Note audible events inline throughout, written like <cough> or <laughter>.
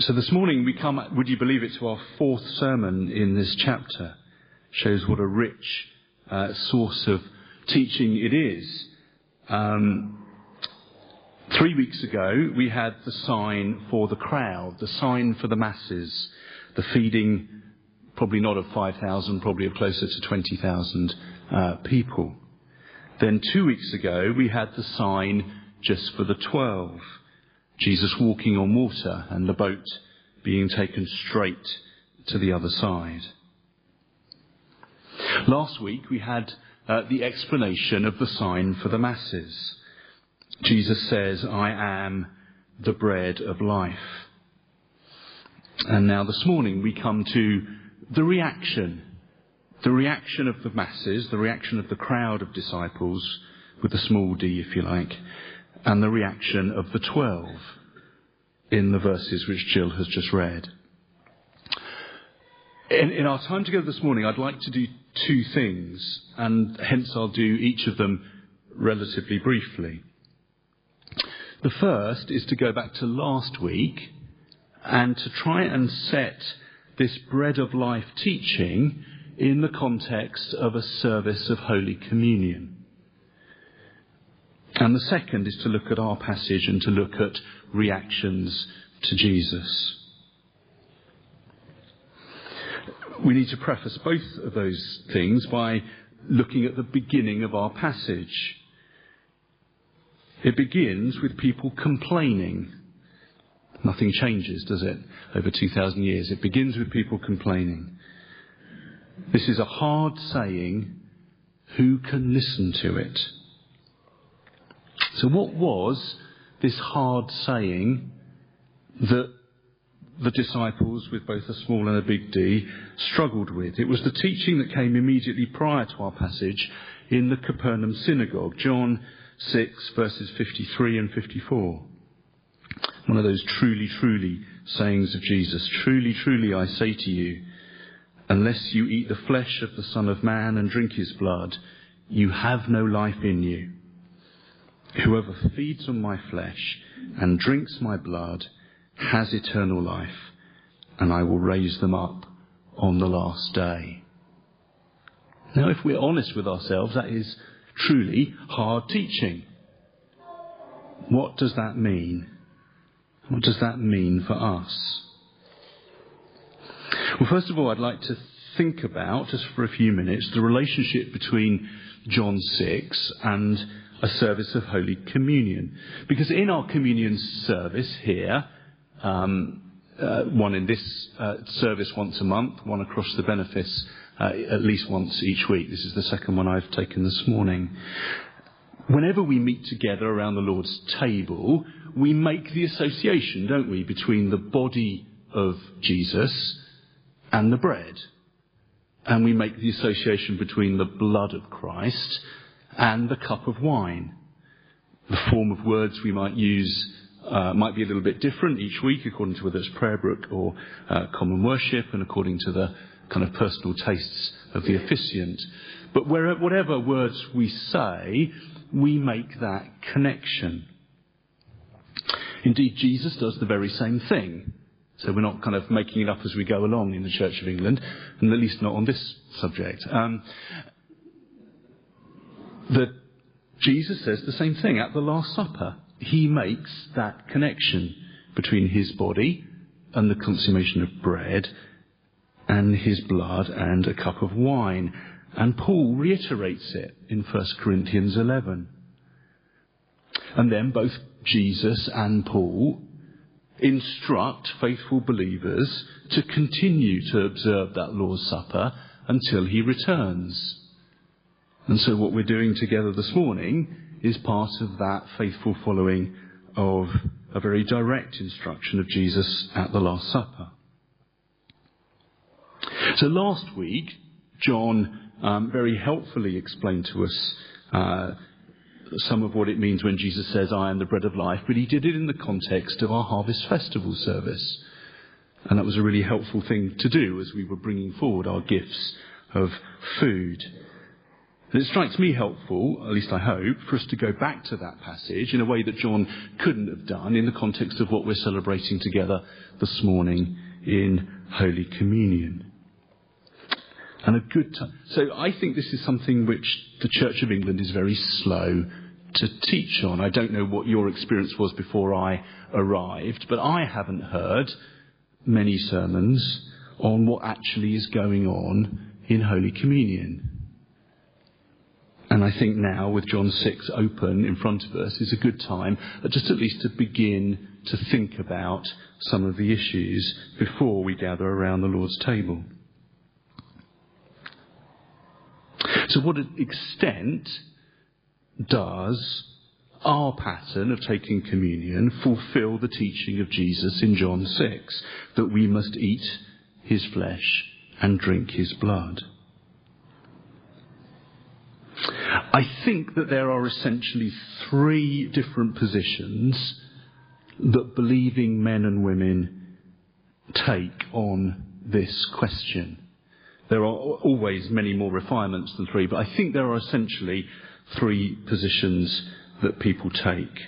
So this morning we come, would you believe it, to our fourth sermon in this chapter. Shows what a rich uh, source of teaching it is. Um, three weeks ago we had the sign for the crowd, the sign for the masses, the feeding probably not of 5,000, probably of closer to 20,000 uh, people. Then two weeks ago we had the sign just for the 12 Jesus walking on water and the boat being taken straight to the other side. Last week we had uh, the explanation of the sign for the masses. Jesus says, I am the bread of life. And now this morning we come to the reaction, the reaction of the masses, the reaction of the crowd of disciples, with a small d if you like, and the reaction of the twelve in the verses which Jill has just read. In, in, our time together this morning, I'd like to do two things, and hence I'll do each of them relatively briefly. The first is to go back to last week and to try and set this bread of life teaching in the context of a service of Holy Communion. And the second is to look at our passage and to look at reactions to Jesus. We need to preface both of those things by looking at the beginning of our passage. It begins with people complaining. Nothing changes, does it, over 2,000 years? It begins with people complaining. This is a hard saying. Who can listen to it? So, what was this hard saying that the disciples, with both a small and a big d, struggled with? It was the teaching that came immediately prior to our passage in the Capernaum synagogue, John 6, verses 53 and 54. One of those truly, truly sayings of Jesus. Truly, truly, I say to you, unless you eat the flesh of the Son of Man and drink his blood, you have no life in you. Whoever feeds on my flesh and drinks my blood has eternal life, and I will raise them up on the last day. Now, if we're honest with ourselves, that is truly hard teaching. What does that mean? What does that mean for us? Well, first of all, I'd like to think about, just for a few minutes, the relationship between John 6 and a service of Holy Communion. Because in our communion service here, um, uh, one in this uh, service once a month, one across the benefice uh, at least once each week. This is the second one I've taken this morning. Whenever we meet together around the Lord's table, we make the association, don't we, between the body of Jesus and the bread. And we make the association between the blood of Christ and the cup of wine. The form of words we might use uh, might be a little bit different each week according to whether it's prayer book or uh, common worship and according to the kind of personal tastes of the officiant. But where, whatever words we say, we make that connection. Indeed, Jesus does the very same thing. So we're not kind of making it up as we go along in the Church of England, and at least not on this subject. Um, that Jesus says the same thing at the Last Supper. He makes that connection between his body and the consummation of bread and his blood and a cup of wine. And Paul reiterates it in 1 Corinthians 11. And then both Jesus and Paul instruct faithful believers to continue to observe that Lord's Supper until he returns. And so what we're doing together this morning is part of that faithful following of a very direct instruction of Jesus at the Last Supper. So last week, John um, very helpfully explained to us uh, some of what it means when Jesus says, I am the bread of life, but he did it in the context of our Harvest Festival service. And that was a really helpful thing to do as we were bringing forward our gifts of food. And it strikes me helpful, at least I hope, for us to go back to that passage in a way that John couldn't have done in the context of what we're celebrating together this morning in Holy Communion. And a good time. So I think this is something which the Church of England is very slow to teach on. I don't know what your experience was before I arrived, but I haven't heard many sermons on what actually is going on in Holy Communion. And I think now, with John 6 open in front of us, is a good time uh, just at least to begin to think about some of the issues before we gather around the Lord's table. So, what extent does our pattern of taking communion fulfill the teaching of Jesus in John 6 that we must eat his flesh and drink his blood? I think that there are essentially three different positions that believing men and women take on this question. There are always many more refinements than three, but I think there are essentially three positions that people take.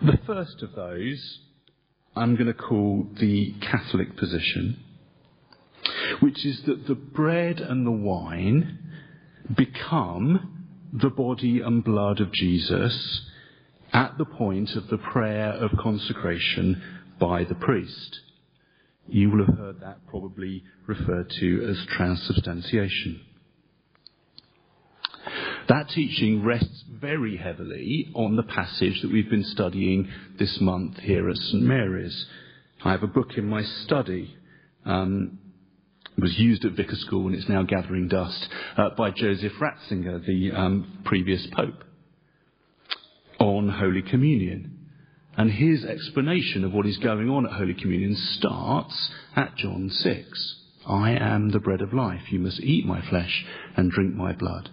The first of those I'm going to call the Catholic position which is that the bread and the wine become the body and blood of Jesus at the point of the prayer of consecration by the priest. You will have heard that probably referred to as transubstantiation. That teaching rests very heavily on the passage that we've been studying this month here at St Mary's. I have a book in my study um, was used at Vicar School and it's now gathering dust uh, by Joseph Ratzinger, the um, previous Pope, on Holy Communion. And his explanation of what is going on at Holy Communion starts at John 6. I am the bread of life. You must eat my flesh and drink my blood.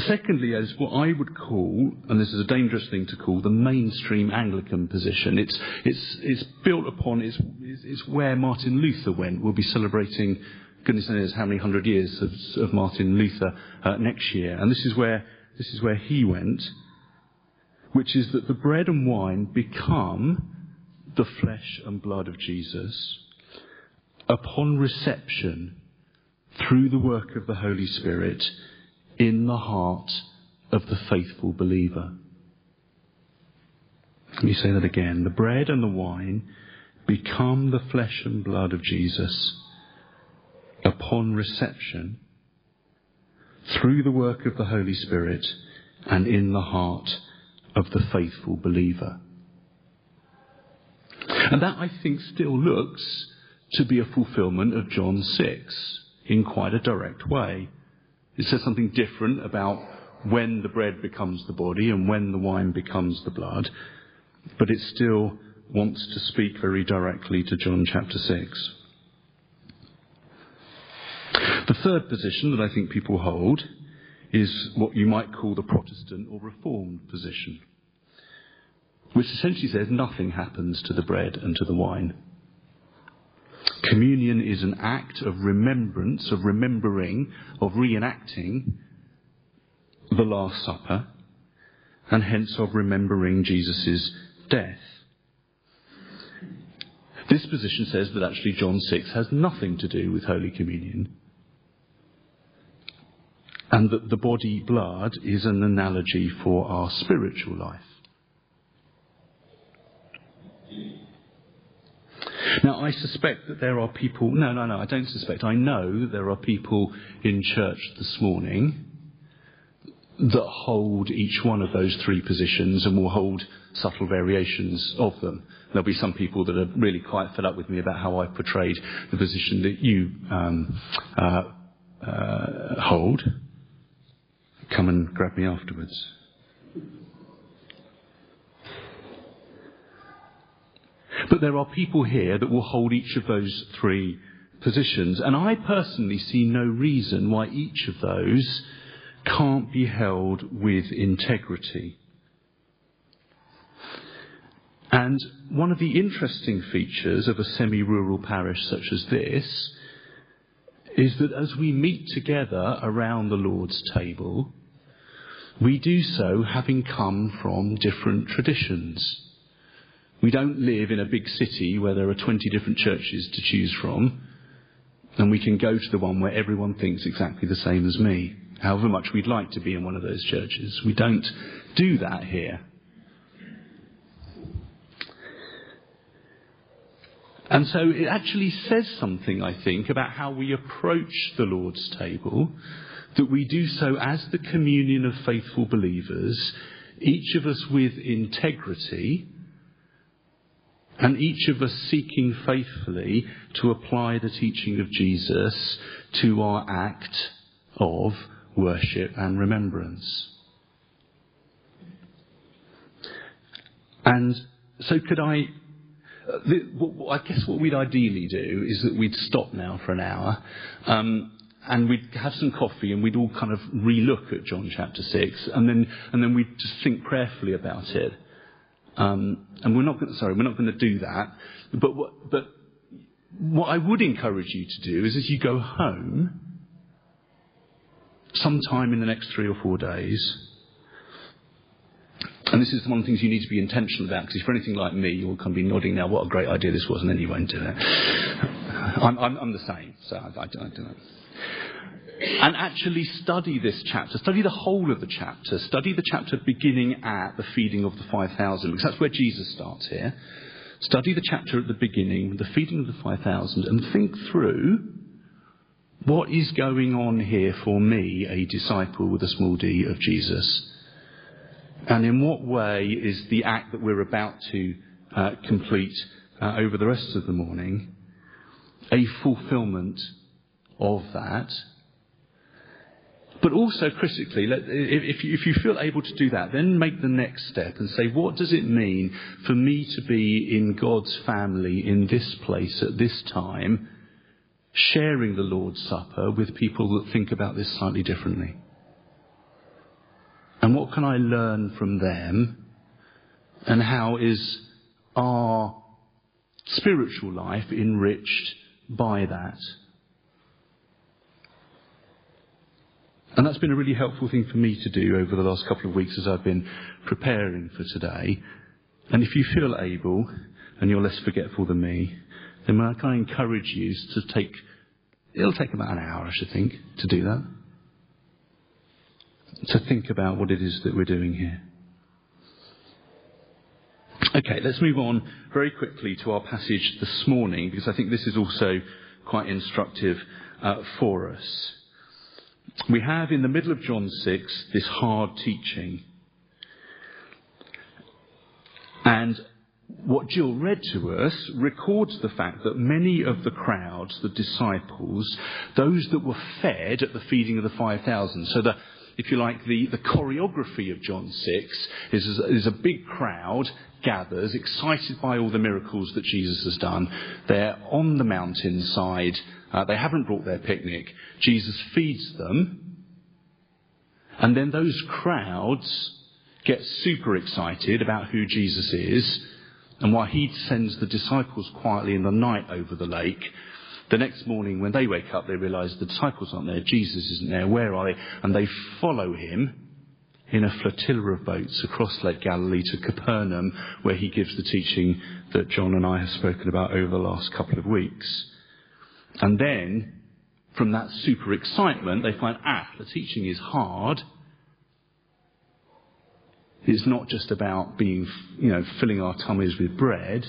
Secondly, as what I would call, and this is a dangerous thing to call, the mainstream Anglican position. It's, it's, it's built upon, it's, it's where Martin Luther went. We'll be celebrating, goodness knows how many hundred years of, of Martin Luther uh, next year. And this is, where, this is where he went, which is that the bread and wine become the flesh and blood of Jesus upon reception through the work of the Holy Spirit in the heart of the faithful believer. Let me say that again. The bread and the wine become the flesh and blood of Jesus upon reception through the work of the Holy Spirit and in the heart of the faithful believer. And that, I think, still looks to be a fulfillment of John 6 in quite a direct way. It says something different about when the bread becomes the body and when the wine becomes the blood, but it still wants to speak very directly to John chapter 6. The third position that I think people hold is what you might call the Protestant or Reformed position, which essentially says nothing happens to the bread and to the wine. Communion is an act of remembrance, of remembering, of reenacting the Last Supper, and hence of remembering Jesus' death. This position says that actually John 6 has nothing to do with Holy Communion, and that the body blood is an analogy for our spiritual life. Now, I suspect that there are people, no, no, no, I don't suspect, I know there are people in church this morning that hold each one of those three positions and will hold subtle variations of them. There'll be some people that are really quite fed up with me about how I portrayed the position that you um, uh, uh, hold. Come and grab me afterwards. But there are people here that will hold each of those three positions. And I personally see no reason why each of those can't be held with integrity. And one of the interesting features of a semi-rural parish such as this is that as we meet together around the Lord's table, we do so having come from different traditions. We don't live in a big city where there are 20 different churches to choose from, and we can go to the one where everyone thinks exactly the same as me, however much we'd like to be in one of those churches. We don't do that here. And so it actually says something, I think, about how we approach the Lord's table, that we do so as the communion of faithful believers, each of us with integrity, and each of us seeking faithfully to apply the teaching of Jesus to our act of worship and remembrance. And so could I I guess what we'd ideally do is that we'd stop now for an hour, um, and we'd have some coffee, and we'd all kind of relook at John chapter six, and then and then we'd just think prayerfully about it. Um, and we're not going sorry, we're not going to do that. But what, but what I would encourage you to do is, as you go home, sometime in the next three or four days, and this is one of the things you need to be intentional about, because if you're anything like me, you'll of be nodding now, what a great idea this was, and then you won't do it. <laughs> I'm, I'm, I'm the same, so I, I, I do it. And actually study this chapter, study the whole of the chapter, study the chapter beginning at the feeding of the 5,000, because that's where Jesus starts here. Study the chapter at the beginning, the feeding of the 5,000, and think through what is going on here for me, a disciple with a small d of Jesus. And in what way is the act that we're about to uh, complete uh, over the rest of the morning a fulfillment of that? But also critically, if you feel able to do that, then make the next step and say, what does it mean for me to be in God's family in this place at this time, sharing the Lord's Supper with people that think about this slightly differently? And what can I learn from them? And how is our spiritual life enriched by that? And that's been a really helpful thing for me to do over the last couple of weeks as I've been preparing for today. And if you feel able and you're less forgetful than me, then I can encourage you to take, it'll take about an hour, I should think, to do that to think about what it is that we're doing here. Okay, let's move on very quickly to our passage this morning because I think this is also quite instructive uh, for us. We have in the middle of John 6 this hard teaching. And what Jill read to us records the fact that many of the crowds, the disciples, those that were fed at the feeding of the 5,000, so the, if you like, the, the choreography of John 6 is, is a big crowd gathers, excited by all the miracles that Jesus has done. They're on the mountainside. Uh, they haven't brought their picnic. Jesus feeds them. And then those crowds get super excited about who Jesus is and why he sends the disciples quietly in the night over the lake the next morning, when they wake up, they realize the disciples aren't there, Jesus isn't there, where are they? And they follow him in a flotilla of boats across Lake Galilee to Capernaum, where he gives the teaching that John and I have spoken about over the last couple of weeks. And then, from that super excitement, they find, ah, the teaching is hard. It's not just about being, you know, filling our tummies with bread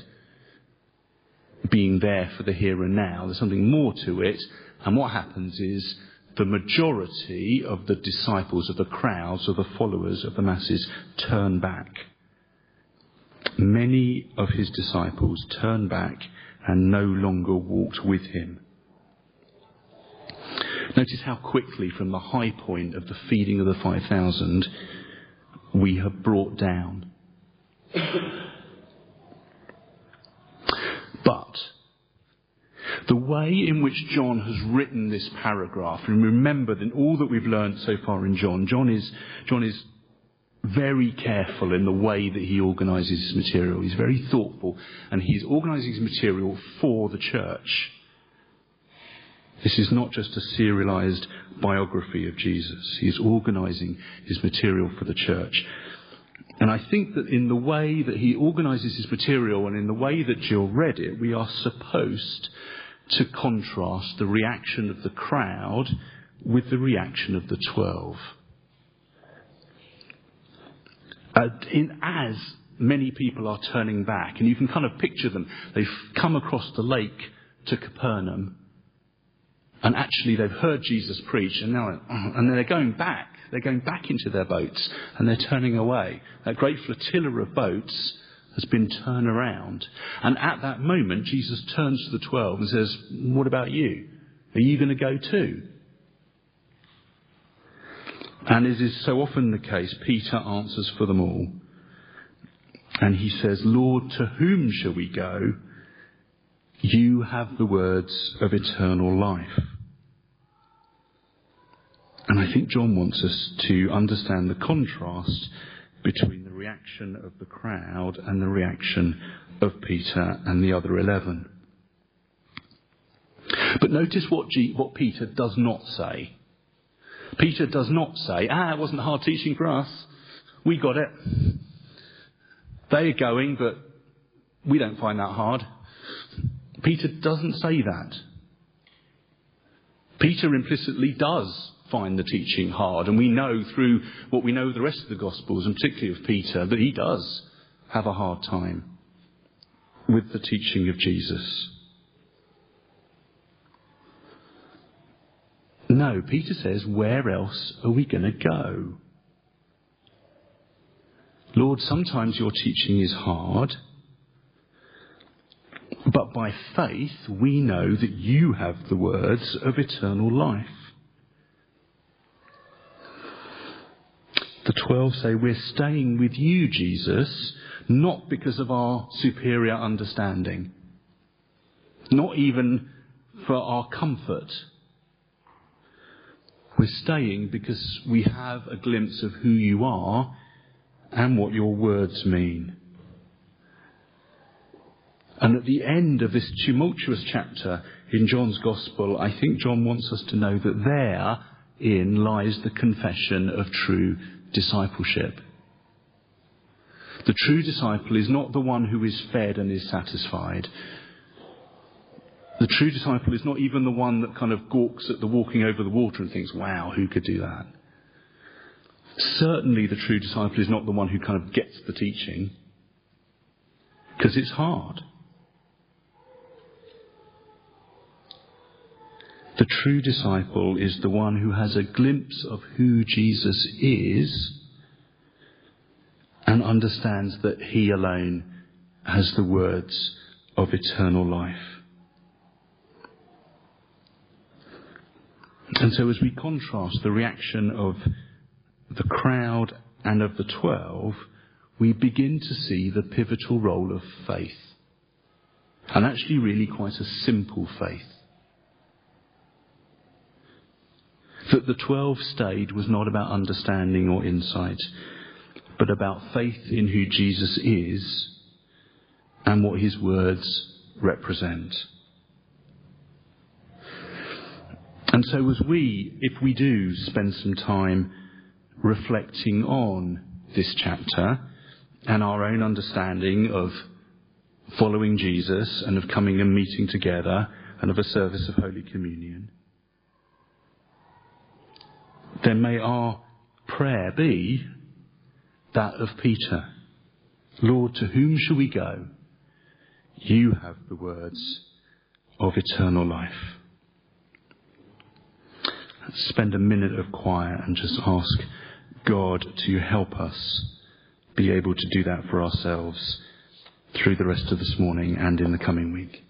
being there for the here and now. There's something more to it. And what happens is the majority of the disciples, of the crowds, of the followers, of the masses turn back. Many of his disciples turn back and no longer walked with him. Notice how quickly, from the high point of the feeding of the 5,000, we have brought down. But the way in which John has written this paragraph, and remember that all that we've learned so far in John, John is, John is very careful in the way that he organizes his material. He's very thoughtful, and he's organizing his material for the church. This is not just a serialized biography of Jesus. He is organizing his material for the church. And I think that in the way that he organizes his material and in the way that Jill read it, we are supposed to contrast the reaction of the crowd with the reaction of the twelve. Uh, in, as many people are turning back, and you can kind of picture them, they've come across the lake to Capernaum, and actually they've heard Jesus preach, and now, and they're going back. They're going back into their boats, and they're turning away. That great flotilla of boats has been turned around. And at that moment, Jesus turns to the twelve and says, What about you? Are you going to go too? And as is so often the case, Peter answers for them all. And he says, Lord, to whom shall we go? You have the words of eternal life. And I think John wants us to understand the contrast between the reaction of the crowd and the reaction of Peter and the other eleven. But notice what, G- what Peter does not say. Peter does not say, ah, it wasn't hard teaching for us. We got it. They're going, but we don't find that hard. Peter doesn't say that. Peter implicitly does find the teaching hard, and we know through what we know of the rest of the Gospels, and particularly of Peter, that he does have a hard time with the teaching of Jesus. No, Peter says, where else are we going to go? Lord, sometimes your teaching is hard, but by faith we know that you have the words of eternal life. The twelve say, We're staying with you, Jesus, not because of our superior understanding, not even for our comfort we're staying because we have a glimpse of who you are and what your words mean. And at the end of this tumultuous chapter in John's Gospel, I think John wants us to know that therein lies the confession of true discipleship. The true disciple is not the one who is fed and is satisfied, the true disciple is not even the one that kind of gawks at the walking over the water and thinks, wow, who could do that? Certainly the true disciple is not the one who kind of gets the teaching, because it's hard. The true disciple is the one who has a glimpse of who Jesus is and understands that he alone has the words of eternal life. And so, as we contrast the reaction of the crowd and of the twelve, we begin to see the pivotal role of faith. And actually, really quite a simple faith. That the twelve stayed was not about understanding or insight, but about faith in who Jesus is and what his words represent. And so, as we, if we do spend some time reflecting on this chapter and our own understanding of following Jesus and of coming and meeting together and of a service of Holy Communion, then may our prayer be that of Peter. Lord, to whom shall we go? You have the words of eternal life spend a minute of quiet and just ask God to help us be able to do that for ourselves through the rest of this morning and in the coming week.